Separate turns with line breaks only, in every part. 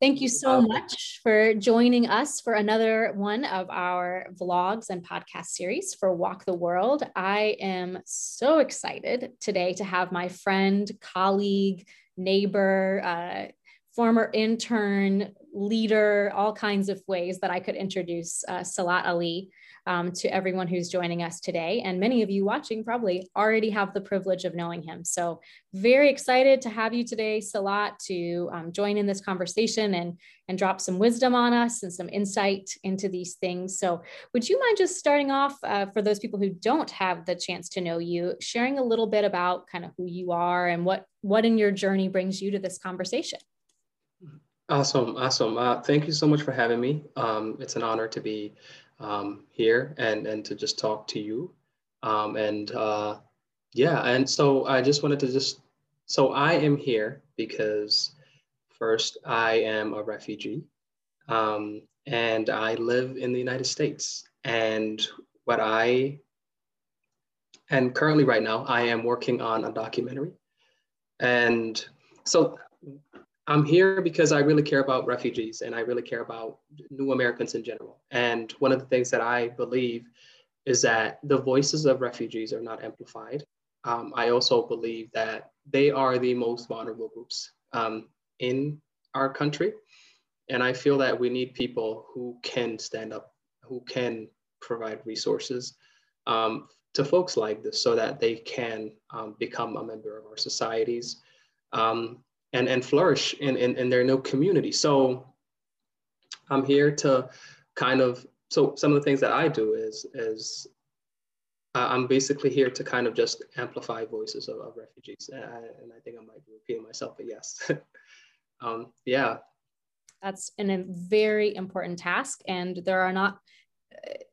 Thank you so much for joining us for another one of our vlogs and podcast series for Walk the World. I am so excited today to have my friend, colleague, neighbor, uh, former intern, leader, all kinds of ways that I could introduce uh, Salat Ali um, to everyone who's joining us today. And many of you watching probably already have the privilege of knowing him. So, very excited to have you today, Salat, to um, join in this conversation and, and drop some wisdom on us and some insight into these things. So, would you mind just starting off uh, for those people who don't have the chance to know you, sharing a little bit about kind of who you are and what, what in your journey brings you to this conversation?
Awesome, awesome. Uh, thank you so much for having me. Um, it's an honor to be um, here and and to just talk to you. Um, and uh, yeah, and so I just wanted to just so I am here because first I am a refugee, um, and I live in the United States. And what I and currently right now I am working on a documentary, and so I'm here because I really care about refugees and I really care about new Americans in general. And one of the things that I believe is that the voices of refugees are not amplified. Um, I also believe that they are the most vulnerable groups um, in our country. And I feel that we need people who can stand up, who can provide resources um, to folks like this so that they can um, become a member of our societies. Um, and, and flourish in, in, in their new community. So I'm here to kind of, so some of the things that I do is, is I'm basically here to kind of just amplify voices of, of refugees. And I, and I, think I might be repeating myself, but yes. um, yeah.
That's an, a very important task. And there are not,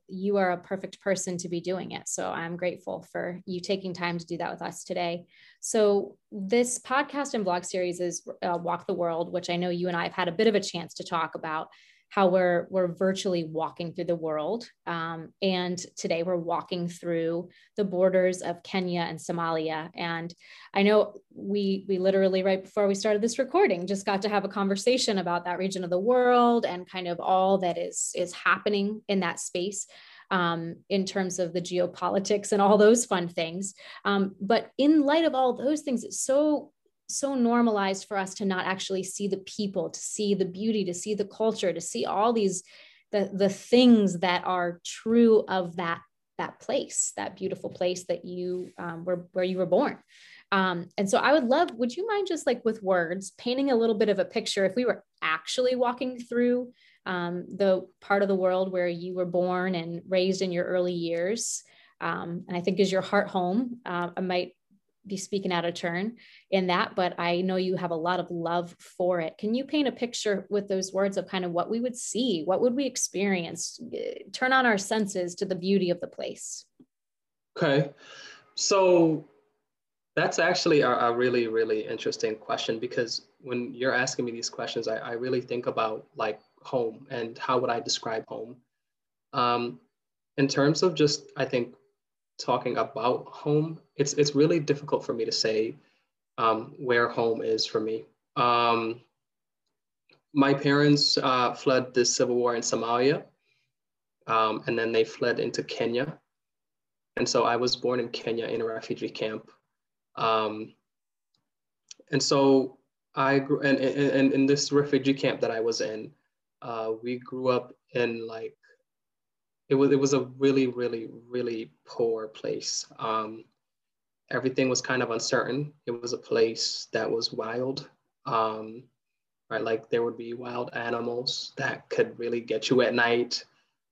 you are a perfect person to be doing it. So I'm grateful for you taking time to do that with us today. So this podcast and blog series is uh, Walk the World, which I know you and I have had a bit of a chance to talk about how we're we're virtually walking through the world. Um, and today we're walking through the borders of Kenya and Somalia. And I know we we literally right before we started this recording just got to have a conversation about that region of the world and kind of all that is is happening in that space. Um, in terms of the geopolitics and all those fun things. Um, but in light of all those things, it's so so normalized for us to not actually see the people to see the beauty to see the culture to see all these the the things that are true of that that place that beautiful place that you um, were where you were born. Um, and so i would love would you mind just like with words painting a little bit of a picture if we were actually walking through um, the part of the world where you were born and raised in your early years? Um, and i think is your heart home? Uh, i might be speaking out of turn in that, but I know you have a lot of love for it. Can you paint a picture with those words of kind of what we would see? What would we experience? Turn on our senses to the beauty of the place.
Okay. So that's actually a, a really, really interesting question because when you're asking me these questions, I, I really think about like home and how would I describe home? Um, in terms of just, I think, talking about home, it's it's really difficult for me to say um, where home is for me. Um, my parents uh, fled the civil war in Somalia, um, and then they fled into Kenya. And so I was born in Kenya in a refugee camp. Um, and so I grew, and, and, in this refugee camp that I was in, uh, we grew up in like it was it was a really really really poor place. Um, everything was kind of uncertain. It was a place that was wild, um, right? Like there would be wild animals that could really get you at night.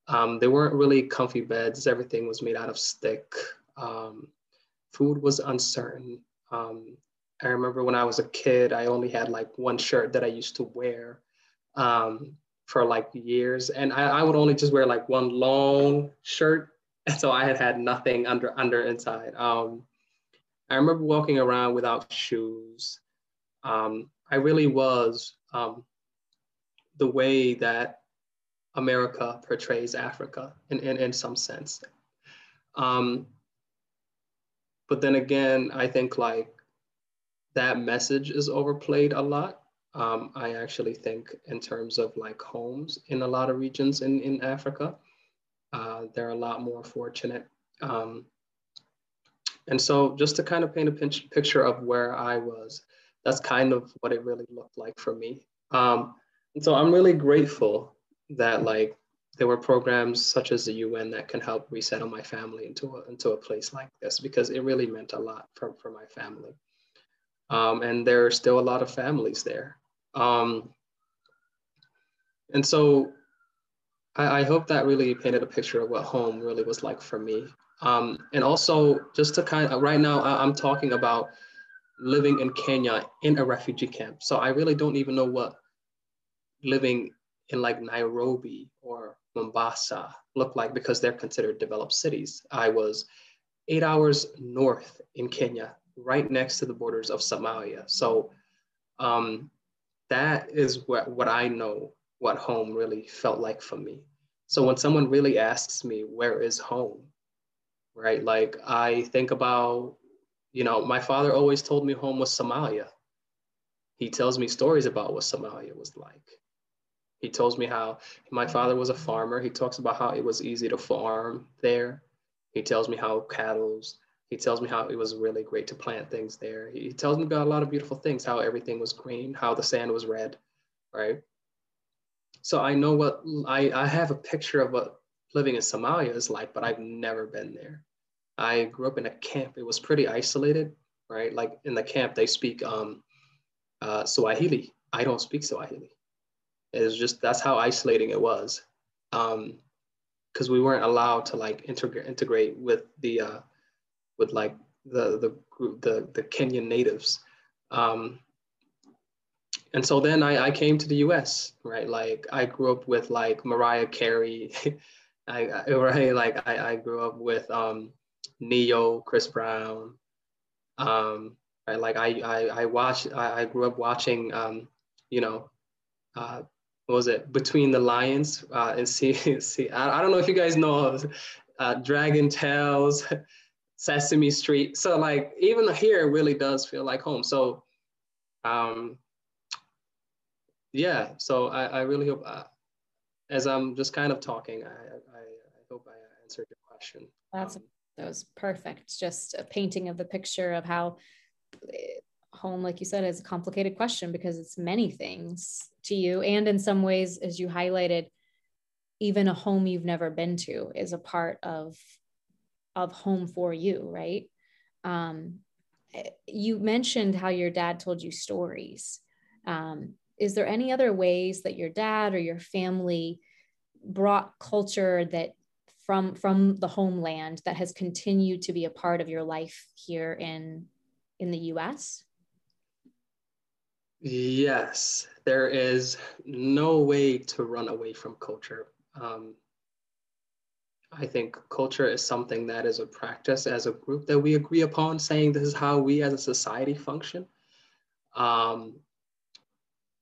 Um, there weren't really comfy beds. Everything was made out of stick. Um, food was uncertain. Um, I remember when I was a kid, I only had like one shirt that I used to wear. Um, for like years, and I, I would only just wear like one long shirt, and so I had had nothing under under inside. Um, I remember walking around without shoes. Um, I really was um, the way that America portrays Africa in, in, in some sense. Um, but then again, I think like that message is overplayed a lot. Um, I actually think in terms of like homes in a lot of regions in, in Africa, uh, they're a lot more fortunate. Um, and so just to kind of paint a picture of where I was, that's kind of what it really looked like for me. Um, and so I'm really grateful that like there were programs such as the UN that can help resettle my family into a, into a place like this because it really meant a lot for, for my family. Um, and there are still a lot of families there. Um, and so I, I, hope that really painted a picture of what home really was like for me. Um, and also just to kind of, right now I, I'm talking about living in Kenya in a refugee camp. So I really don't even know what living in like Nairobi or Mombasa look like because they're considered developed cities. I was eight hours north in Kenya, right next to the borders of Somalia. So um, that is what, what I know what home really felt like for me. So when someone really asks me, where is home? Right? Like I think about, you know, my father always told me home was Somalia. He tells me stories about what Somalia was like. He tells me how my father was a farmer. He talks about how it was easy to farm there. He tells me how cattle's. He tells me how it was really great to plant things there. He tells me about a lot of beautiful things, how everything was green, how the sand was red, right? So I know what I, I have a picture of what living in Somalia is like, but I've never been there. I grew up in a camp. It was pretty isolated, right? Like in the camp, they speak um, uh, Swahili. I don't speak Swahili. It's just that's how isolating it was, because um, we weren't allowed to like integrate integrate with the uh, with like the the the the Kenyan natives. Um, and so then I, I came to the US, right? Like I grew up with like Mariah Carey. I, I, right like I, I grew up with um Ne-Yo, Chris Brown. Um, right, like I I, I watched I, I grew up watching um, you know, uh, what was it between the lions uh, and see see I, I don't know if you guys know uh, dragon tales sesame street. So like even here it really does feel like home. So um yeah so i, I really hope uh, as i'm just kind of talking i i, I hope i answered your question.
That's um, that was perfect. Just a painting of the picture of how home like you said is a complicated question because it's many things to you. And in some ways as you highlighted even a home you've never been to is a part of of home for you right? Um, you mentioned how your dad told you stories. Um, is there any other ways that your dad or your family brought culture that from from the homeland that has continued to be a part of your life here in in the US
Yes, there is no way to run away from culture. Um, I think culture is something that is a practice as a group that we agree upon, saying this is how we as a society function. Um,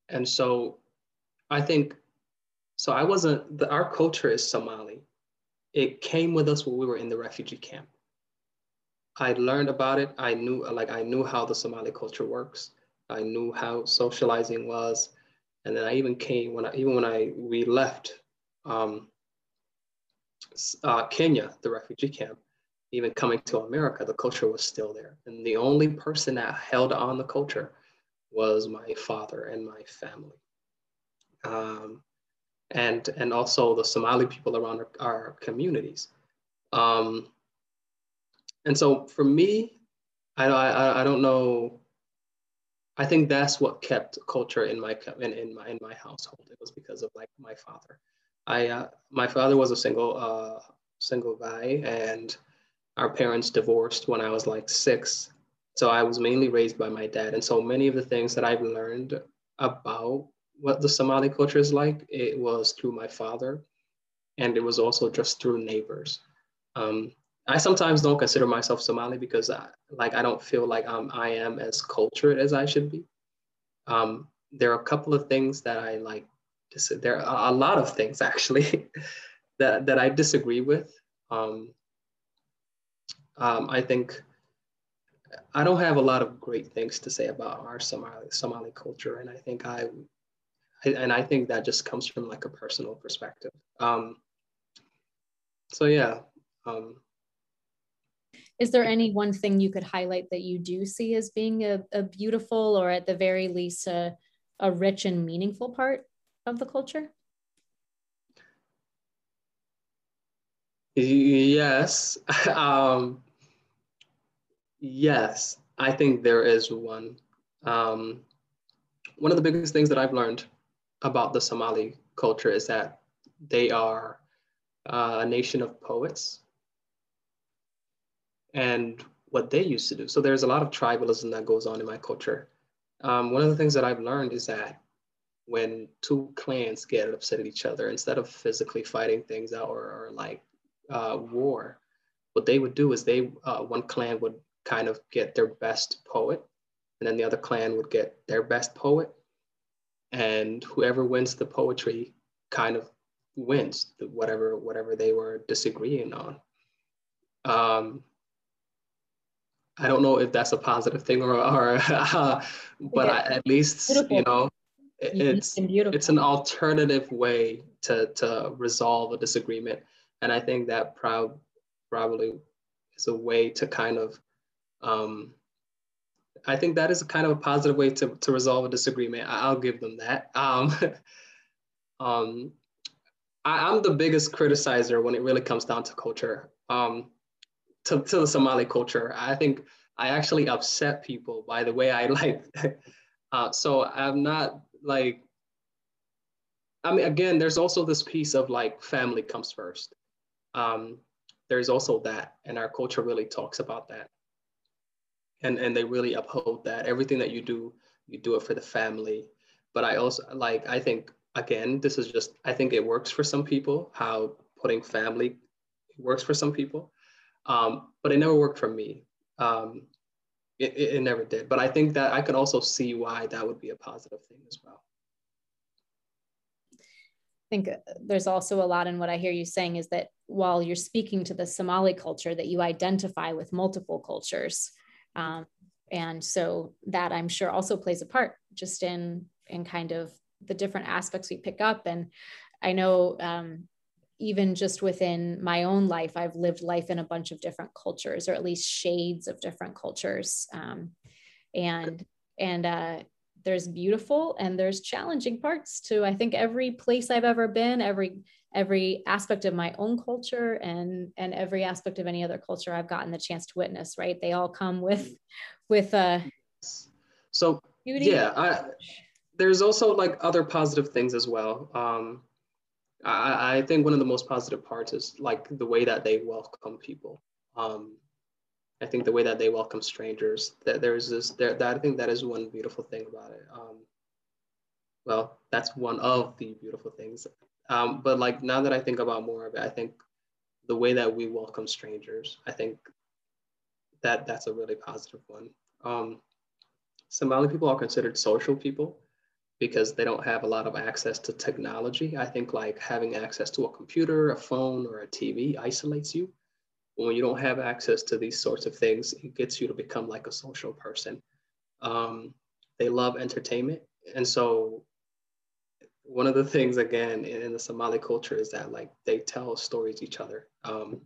and so I think, so I wasn't, the, our culture is Somali. It came with us when we were in the refugee camp. I learned about it. I knew, like, I knew how the Somali culture works. I knew how socializing was. And then I even came when I, even when I, we left um, uh, Kenya, the refugee camp, even coming to America, the culture was still there. And the only person that held on the culture was my father and my family. Um, and, and also the Somali people around our, our communities. Um, and so for me, I, I, I don't know I think that's what kept culture in my in, in my in my household. It was because of like my father. I uh, my father was a single uh, single guy, and our parents divorced when I was like six. So I was mainly raised by my dad, and so many of the things that I've learned about what the Somali culture is like, it was through my father, and it was also just through neighbors. Um, I sometimes don't consider myself Somali because I, like I don't feel like um, I am as cultured as I should be. Um, there are a couple of things that I like. There are a lot of things actually that that I disagree with. Um, um, I think I don't have a lot of great things to say about our Somali Somali culture, and I think I, and I think that just comes from like a personal perspective. Um, so yeah. Um,
is there any one thing you could highlight that you do see as being a, a beautiful or at the very least a, a rich and meaningful part of the culture?
Yes. um, yes, I think there is one. Um, one of the biggest things that I've learned about the Somali culture is that they are uh, a nation of poets and what they used to do. So there's a lot of tribalism that goes on in my culture. Um, one of the things that I've learned is that when two clans get upset at each other, instead of physically fighting things out or, or like uh, war, what they would do is they uh, one clan would kind of get their best poet, and then the other clan would get their best poet, and whoever wins the poetry kind of wins the, whatever whatever they were disagreeing on. Um, I don't know if that's a positive thing or, or uh, but I, at least beautiful. you know it's it's an alternative way to to resolve a disagreement, and I think that proud probably is a way to kind of um, I think that is a kind of a positive way to, to resolve a disagreement. I'll give them that. Um, um, I, am the biggest criticizer when it really comes down to culture. Um, to, to the Somali culture. I think I actually upset people by the way I like. uh, so I'm not like, I mean, again, there's also this piece of like family comes first. Um, there's also that, and our culture really talks about that. And, and they really uphold that. Everything that you do, you do it for the family. But I also like, I think, again, this is just, I think it works for some people, how putting family works for some people um, but it never worked for me. Um, it, it, it never did. But I think that I could also see why that would be a positive thing as well.
I think uh, there's also a lot in what I hear you saying is that while you're speaking to the Somali culture, that you identify with multiple cultures. Um, and so that I'm sure also plays a part just in in kind of the different aspects we pick up. And I know um, even just within my own life, I've lived life in a bunch of different cultures, or at least shades of different cultures. Um, and and uh, there's beautiful and there's challenging parts to I think every place I've ever been, every every aspect of my own culture and and every aspect of any other culture I've gotten the chance to witness. Right? They all come with with uh.
So beauty. yeah, I, there's also like other positive things as well. Um, I, think one of the most positive parts is like the way that they welcome people. Um, I think the way that they welcome strangers. That there's this there that I think that is one beautiful thing about it. Um, well, that's one of the beautiful things. Um, but like now that I think about more of it, I think the way that we welcome strangers, I think that that's a really positive one. Um, Somali people are considered social people because they don't have a lot of access to technology. I think like having access to a computer, a phone, or a TV isolates you. When you don't have access to these sorts of things, it gets you to become like a social person. Um, they love entertainment. And so one of the things again in the Somali culture is that like they tell stories each other. Um,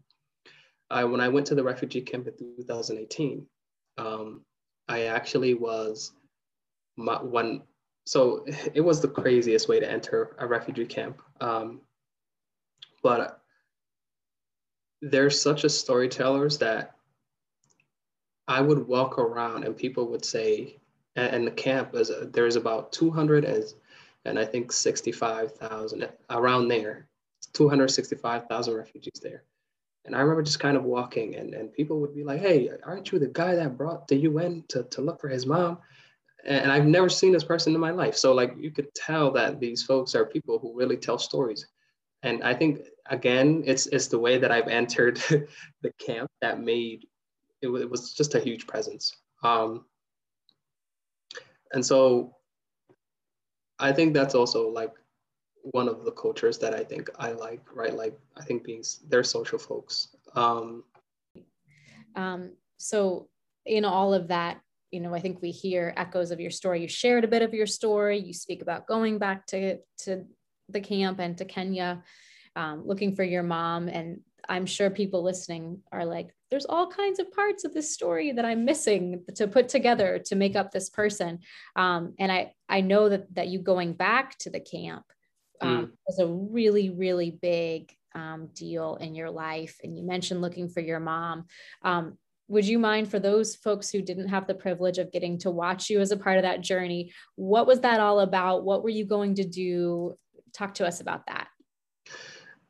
I, when I went to the refugee camp in 2018, um, I actually was my, when so it was the craziest way to enter a refugee camp. Um, but they're such a storytellers that I would walk around and people would say, and, the camp is there's about 200 and, and I think 65,000 around there, 265,000 refugees there. And I remember just kind of walking and, and people would be like, hey, aren't you the guy that brought the UN to, to look for his mom? And I've never seen this person in my life. So like you could tell that these folks are people who really tell stories. And I think again, it's it's the way that I've entered the camp that made it, it was just a huge presence. Um, and so I think that's also like one of the cultures that I think I like, right? Like I think being they're social folks. Um,
um, so in all of that, you know, I think we hear echoes of your story. You shared a bit of your story. You speak about going back to, to the camp and to Kenya, um, looking for your mom. And I'm sure people listening are like, there's all kinds of parts of this story that I'm missing to put together to make up this person. Um, and I, I know that, that you going back to the camp um, mm. was a really, really big um, deal in your life. And you mentioned looking for your mom. Um, would you mind for those folks who didn't have the privilege of getting to watch you as a part of that journey? What was that all about? What were you going to do? Talk to us about that.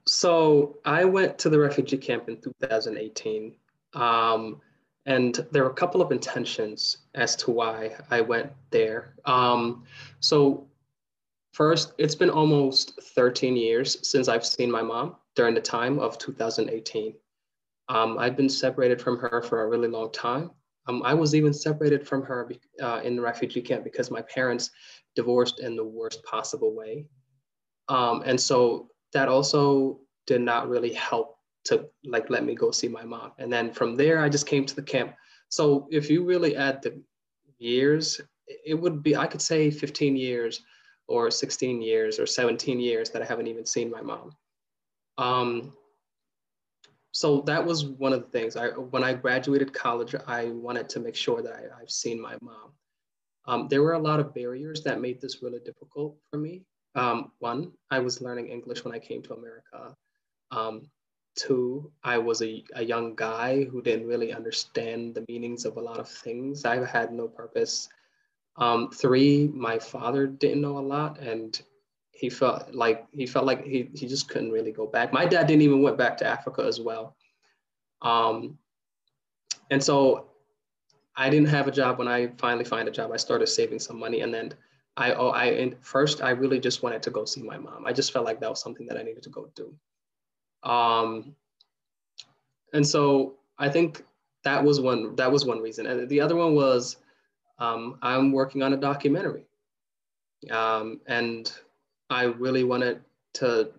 So I went to the refugee camp in 2018. Um, and there were a couple of intentions as to why I went there. Um, so first, it's been almost 13 years since I've seen my mom during the time of 2018. Um, I've been separated from her for a really long time. Um, I was even separated from her uh, in the refugee camp because my parents divorced in the worst possible way. Um, and so that also did not really help to like let me go see my mom. And then from there, I just came to the camp. So if you really add the years, it would be, I could say 15 years or 16 years or 17 years that I haven't even seen my mom. Um, so that was one of the things. I when I graduated college, I wanted to make sure that I, have seen my mom. Um, there were a lot of barriers that made this really difficult for me. Um, one, I was learning English when I came to America. Um, two, I was a, a young guy who didn't really understand the meanings of a lot of things. I had no purpose. Um, three, my father didn't know a lot, and he felt like he felt like he, he just couldn't really go back. My dad didn't even went back to Africa as well. Um, and so I didn't have a job when I finally find a job. I started saving some money and then I, oh, I, and first I really just wanted to go see my mom. I just felt like that was something that I needed to go do. Um, and so I think that was one, that was one reason. And the other one was um, I'm working on a documentary. Um, and I really wanted to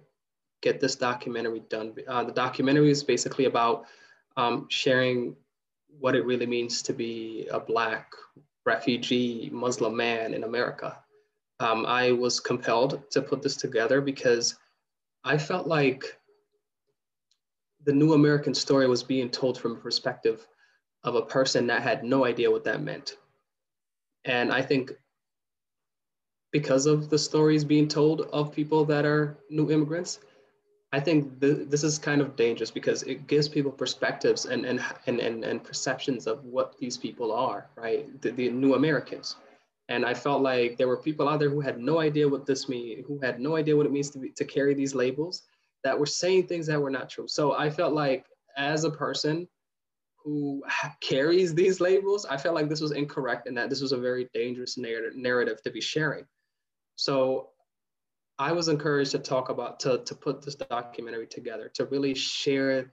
get this documentary done. Uh, the documentary is basically about um, sharing what it really means to be a Black refugee Muslim man in America. Um, I was compelled to put this together because I felt like the new American story was being told from a perspective of a person that had no idea what that meant. And I think because of the stories being told of people that are new immigrants, I think th- this is kind of dangerous because it gives people perspectives and, and, and, and, and perceptions of what these people are, right? The, the, new Americans. And I felt like there were people out there who had no idea what this means, who had no idea what it means to, be, to carry these labels that were saying things that were not true. So I felt like as a person who carries these labels, I felt like this was incorrect and that this was a very dangerous narrative, narrative to be sharing. So I was encouraged to talk about, to, to put this documentary together, to really share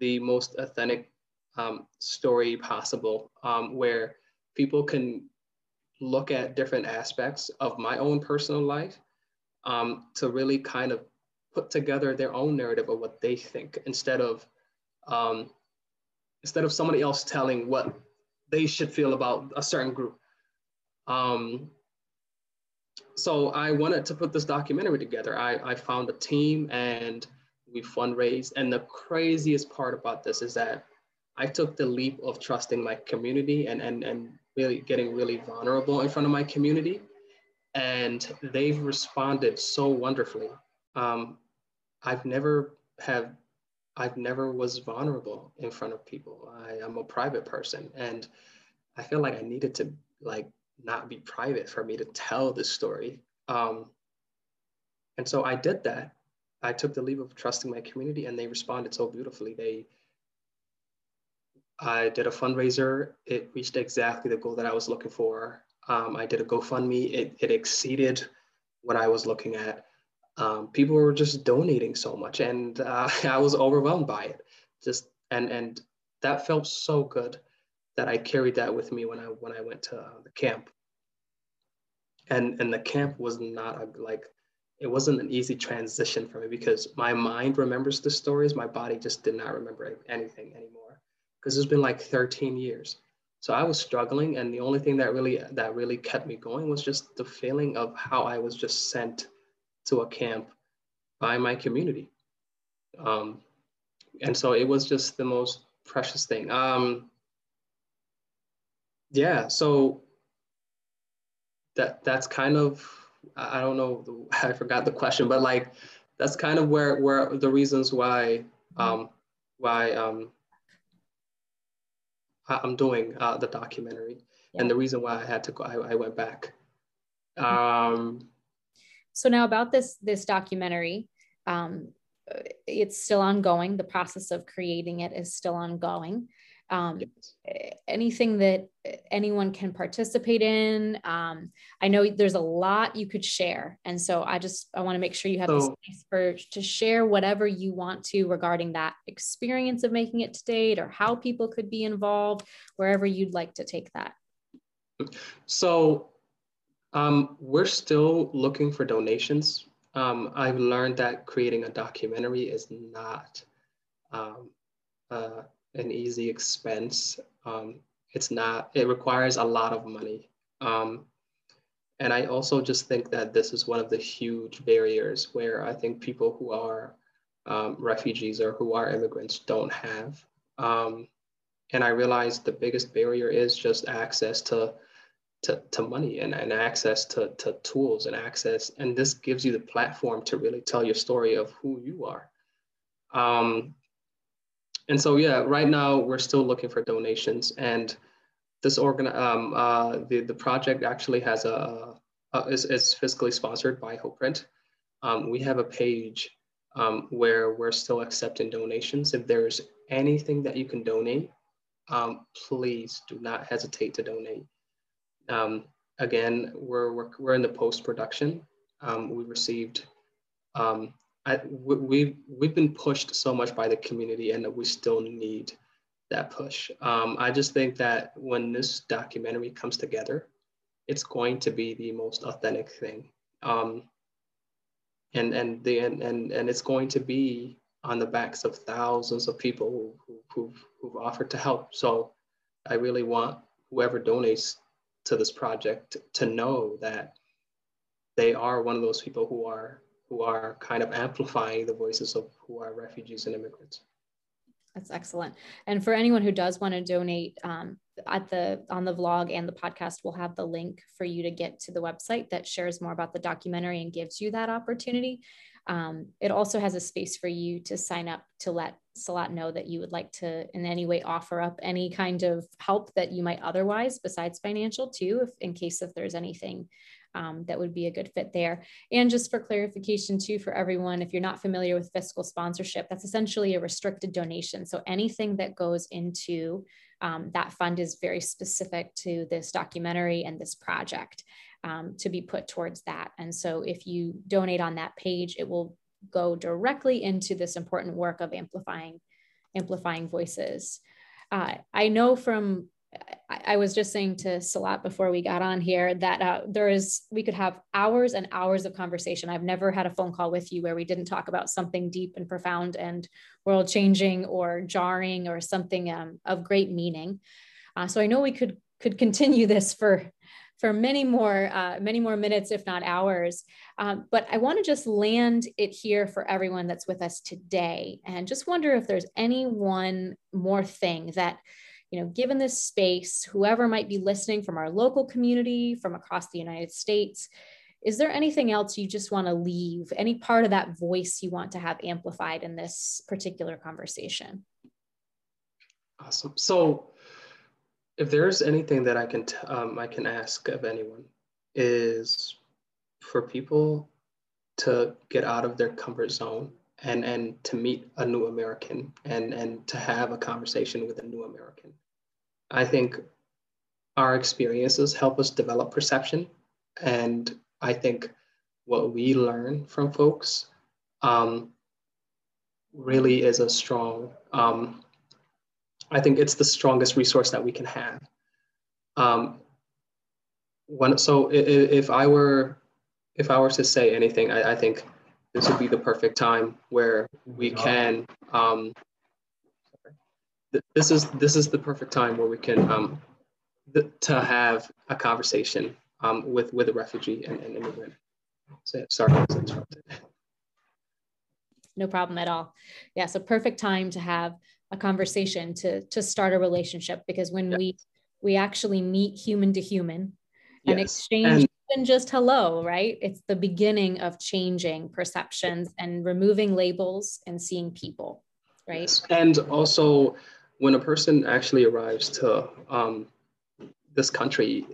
the most authentic um, story possible, um, where people can look at different aspects of my own personal life um, to really kind of put together their own narrative of what they think instead of um, instead of somebody else telling what they should feel about a certain group. Um, so I wanted to put this documentary together. I, I found a team and we fundraised. And the craziest part about this is that I took the leap of trusting my community and, and, and really getting really vulnerable in front of my community. And they've responded so wonderfully. Um, I've never have I've never was vulnerable in front of people. I am a private person and I feel like I needed to like not be private for me to tell this story. Um, and so I did that. I took the leap of trusting my community and they responded so beautifully. They, I did a fundraiser. It reached exactly the goal that I was looking for. Um, I did a GoFundMe. It, it exceeded what I was looking at. Um, people were just donating so much and uh, I was overwhelmed by it. Just, and, and that felt so good that I carried that with me when I when I went to uh, the camp. And and the camp was not a, like it wasn't an easy transition for me because my mind remembers the stories, my body just did not remember anything anymore because it's been like 13 years. So I was struggling, and the only thing that really that really kept me going was just the feeling of how I was just sent to a camp by my community. Um, and so it was just the most precious thing. Um, yeah, so that that's kind of I don't know I forgot the question, but like that's kind of where where the reasons why um, why um, I'm doing uh, the documentary yeah. and the reason why I had to go, I, I went back. Um,
so now about this this documentary, um, it's still ongoing. The process of creating it is still ongoing um, yes. anything that anyone can participate in um, i know there's a lot you could share. And so i just i want to make sure you have so, the space for to share whatever you want to regarding that experience of making it to date or how people could be involved wherever you'd like to take that.
So um, we're still looking for donations. Um, i've learned that creating a documentary is not um, uh, an easy expense. Um, it's not, it requires a lot of money. Um, and I also just think that this is one of the huge barriers where I think people who are um, refugees or who are immigrants don't have. Um, and I realize the biggest barrier is just access to to, to money and, and access to, to tools and access. And this gives you the platform to really tell your story of who you are. Um, and so yeah, right now we're still looking for donations, and this organ um, uh, the the project actually has a, is, is fiscally sponsored by HopePrint. Um, we have a page um, where we're still accepting donations. If there's anything that you can donate, um, please do not hesitate to donate. Um, again, we're, we're, we're in the post production. Um, we received um, I, we, we've been pushed so much by the community and we still need that push. Um, I just think that when this documentary comes together, it's going to be the most authentic thing. Um, and, and, the, and, and, and it's going to be on the backs of thousands of people who, who've, who've offered to help. So I really want whoever donates to this project to know that they are one of those people who are who are kind of amplifying the voices of who are refugees and immigrants.
That's excellent. And for anyone who does want to donate, um, at the on the vlog and the podcast, we'll have the link for you to get to the website that shares more about the documentary and gives you that opportunity. Um, it also has a space for you to sign up to let Salat know that you would like to in any way offer up any kind of help that you might otherwise, besides financial, too, if in case if there's anything um, that would be a good fit there. And just for clarification too, for everyone, if you're not familiar with fiscal sponsorship, that's essentially a restricted donation. So anything that goes into um, that fund is very specific to this documentary and this project um, to be put towards that. And so if you donate on that page, it will go directly into this important work of amplifying amplifying voices. Uh, I know from I, was just saying to Salat before we got on here that uh, there is we could have hours and hours of conversation. I've never had a phone call with you where we didn't talk about something deep and profound and world changing or jarring or something um, of great meaning. Uh, so I know we could could continue this for for many more uh, many more minutes, if not hours. Um, but I want to just land it here for everyone that's with us today, and just wonder if there's any one more thing that you know, given this space, whoever might be listening from our local community, from across the United States, is there anything else you just want to leave, any part of that voice you want to have amplified in this particular conversation?
Awesome. So, if there's anything that I can um, I can ask of anyone is for people to get out of their comfort zone and and to meet a new American and and to have a conversation with a new American. I think our experiences help us develop perception. And I think what we learn from folks um, really is a strong, um, I think it's the strongest resource that we can have. Um, when, so if, if I were, if I were to say anything, I, I think this would be the perfect time where we can um, this is this is the perfect time where we can um, the, to have a conversation um, with with a refugee and an immigrant. So, sorry, I was interrupted.
No problem at all. Yeah, so perfect time to have a conversation to to start a relationship because when yes. we we actually meet human to human and yes. exchange and just hello, right? It's the beginning of changing perceptions and removing labels and seeing people, right? Yes.
And also, when a person actually arrives to um, this country,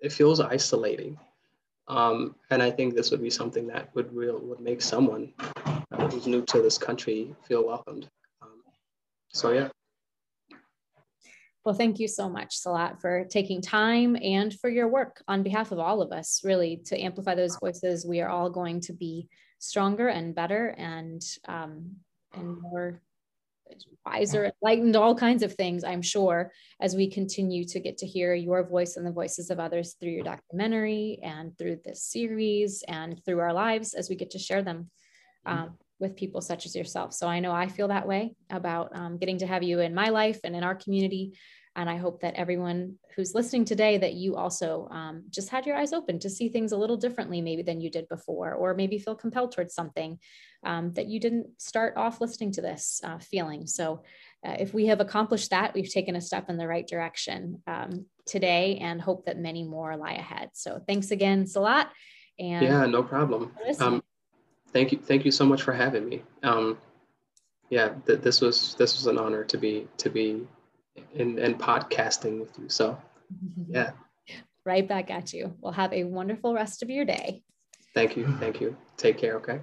it feels isolating. Um, and I think this would be something that would real would make someone who's new to this country feel welcomed. Um, so yeah.
Well, thank you so much, Salat, for taking time and for your work on behalf of all of us, really, to amplify those voices. We are all going to be stronger and better and um, and more wiser, enlightened, all kinds of things, I'm sure, as we continue to get to hear your voice and the voices of others through your documentary and through this series and through our lives as we get to share them. Um, with people such as yourself. So I know I feel that way about um, getting to have you in my life and in our community. And I hope that everyone who's listening today, that you also um, just had your eyes open to see things a little differently, maybe than you did before, or maybe feel compelled towards something um, that you didn't start off listening to this uh, feeling. So uh, if we have accomplished that, we've taken a step in the right direction um, today and hope that many more lie ahead. So thanks again, Salat.
And yeah, no problem thank you thank you so much for having me. Um, yeah th- this was this was an honor to be to be in, in podcasting with you. So yeah.
Right back at you. Well have a wonderful rest of your day.
Thank you thank you. Take care okay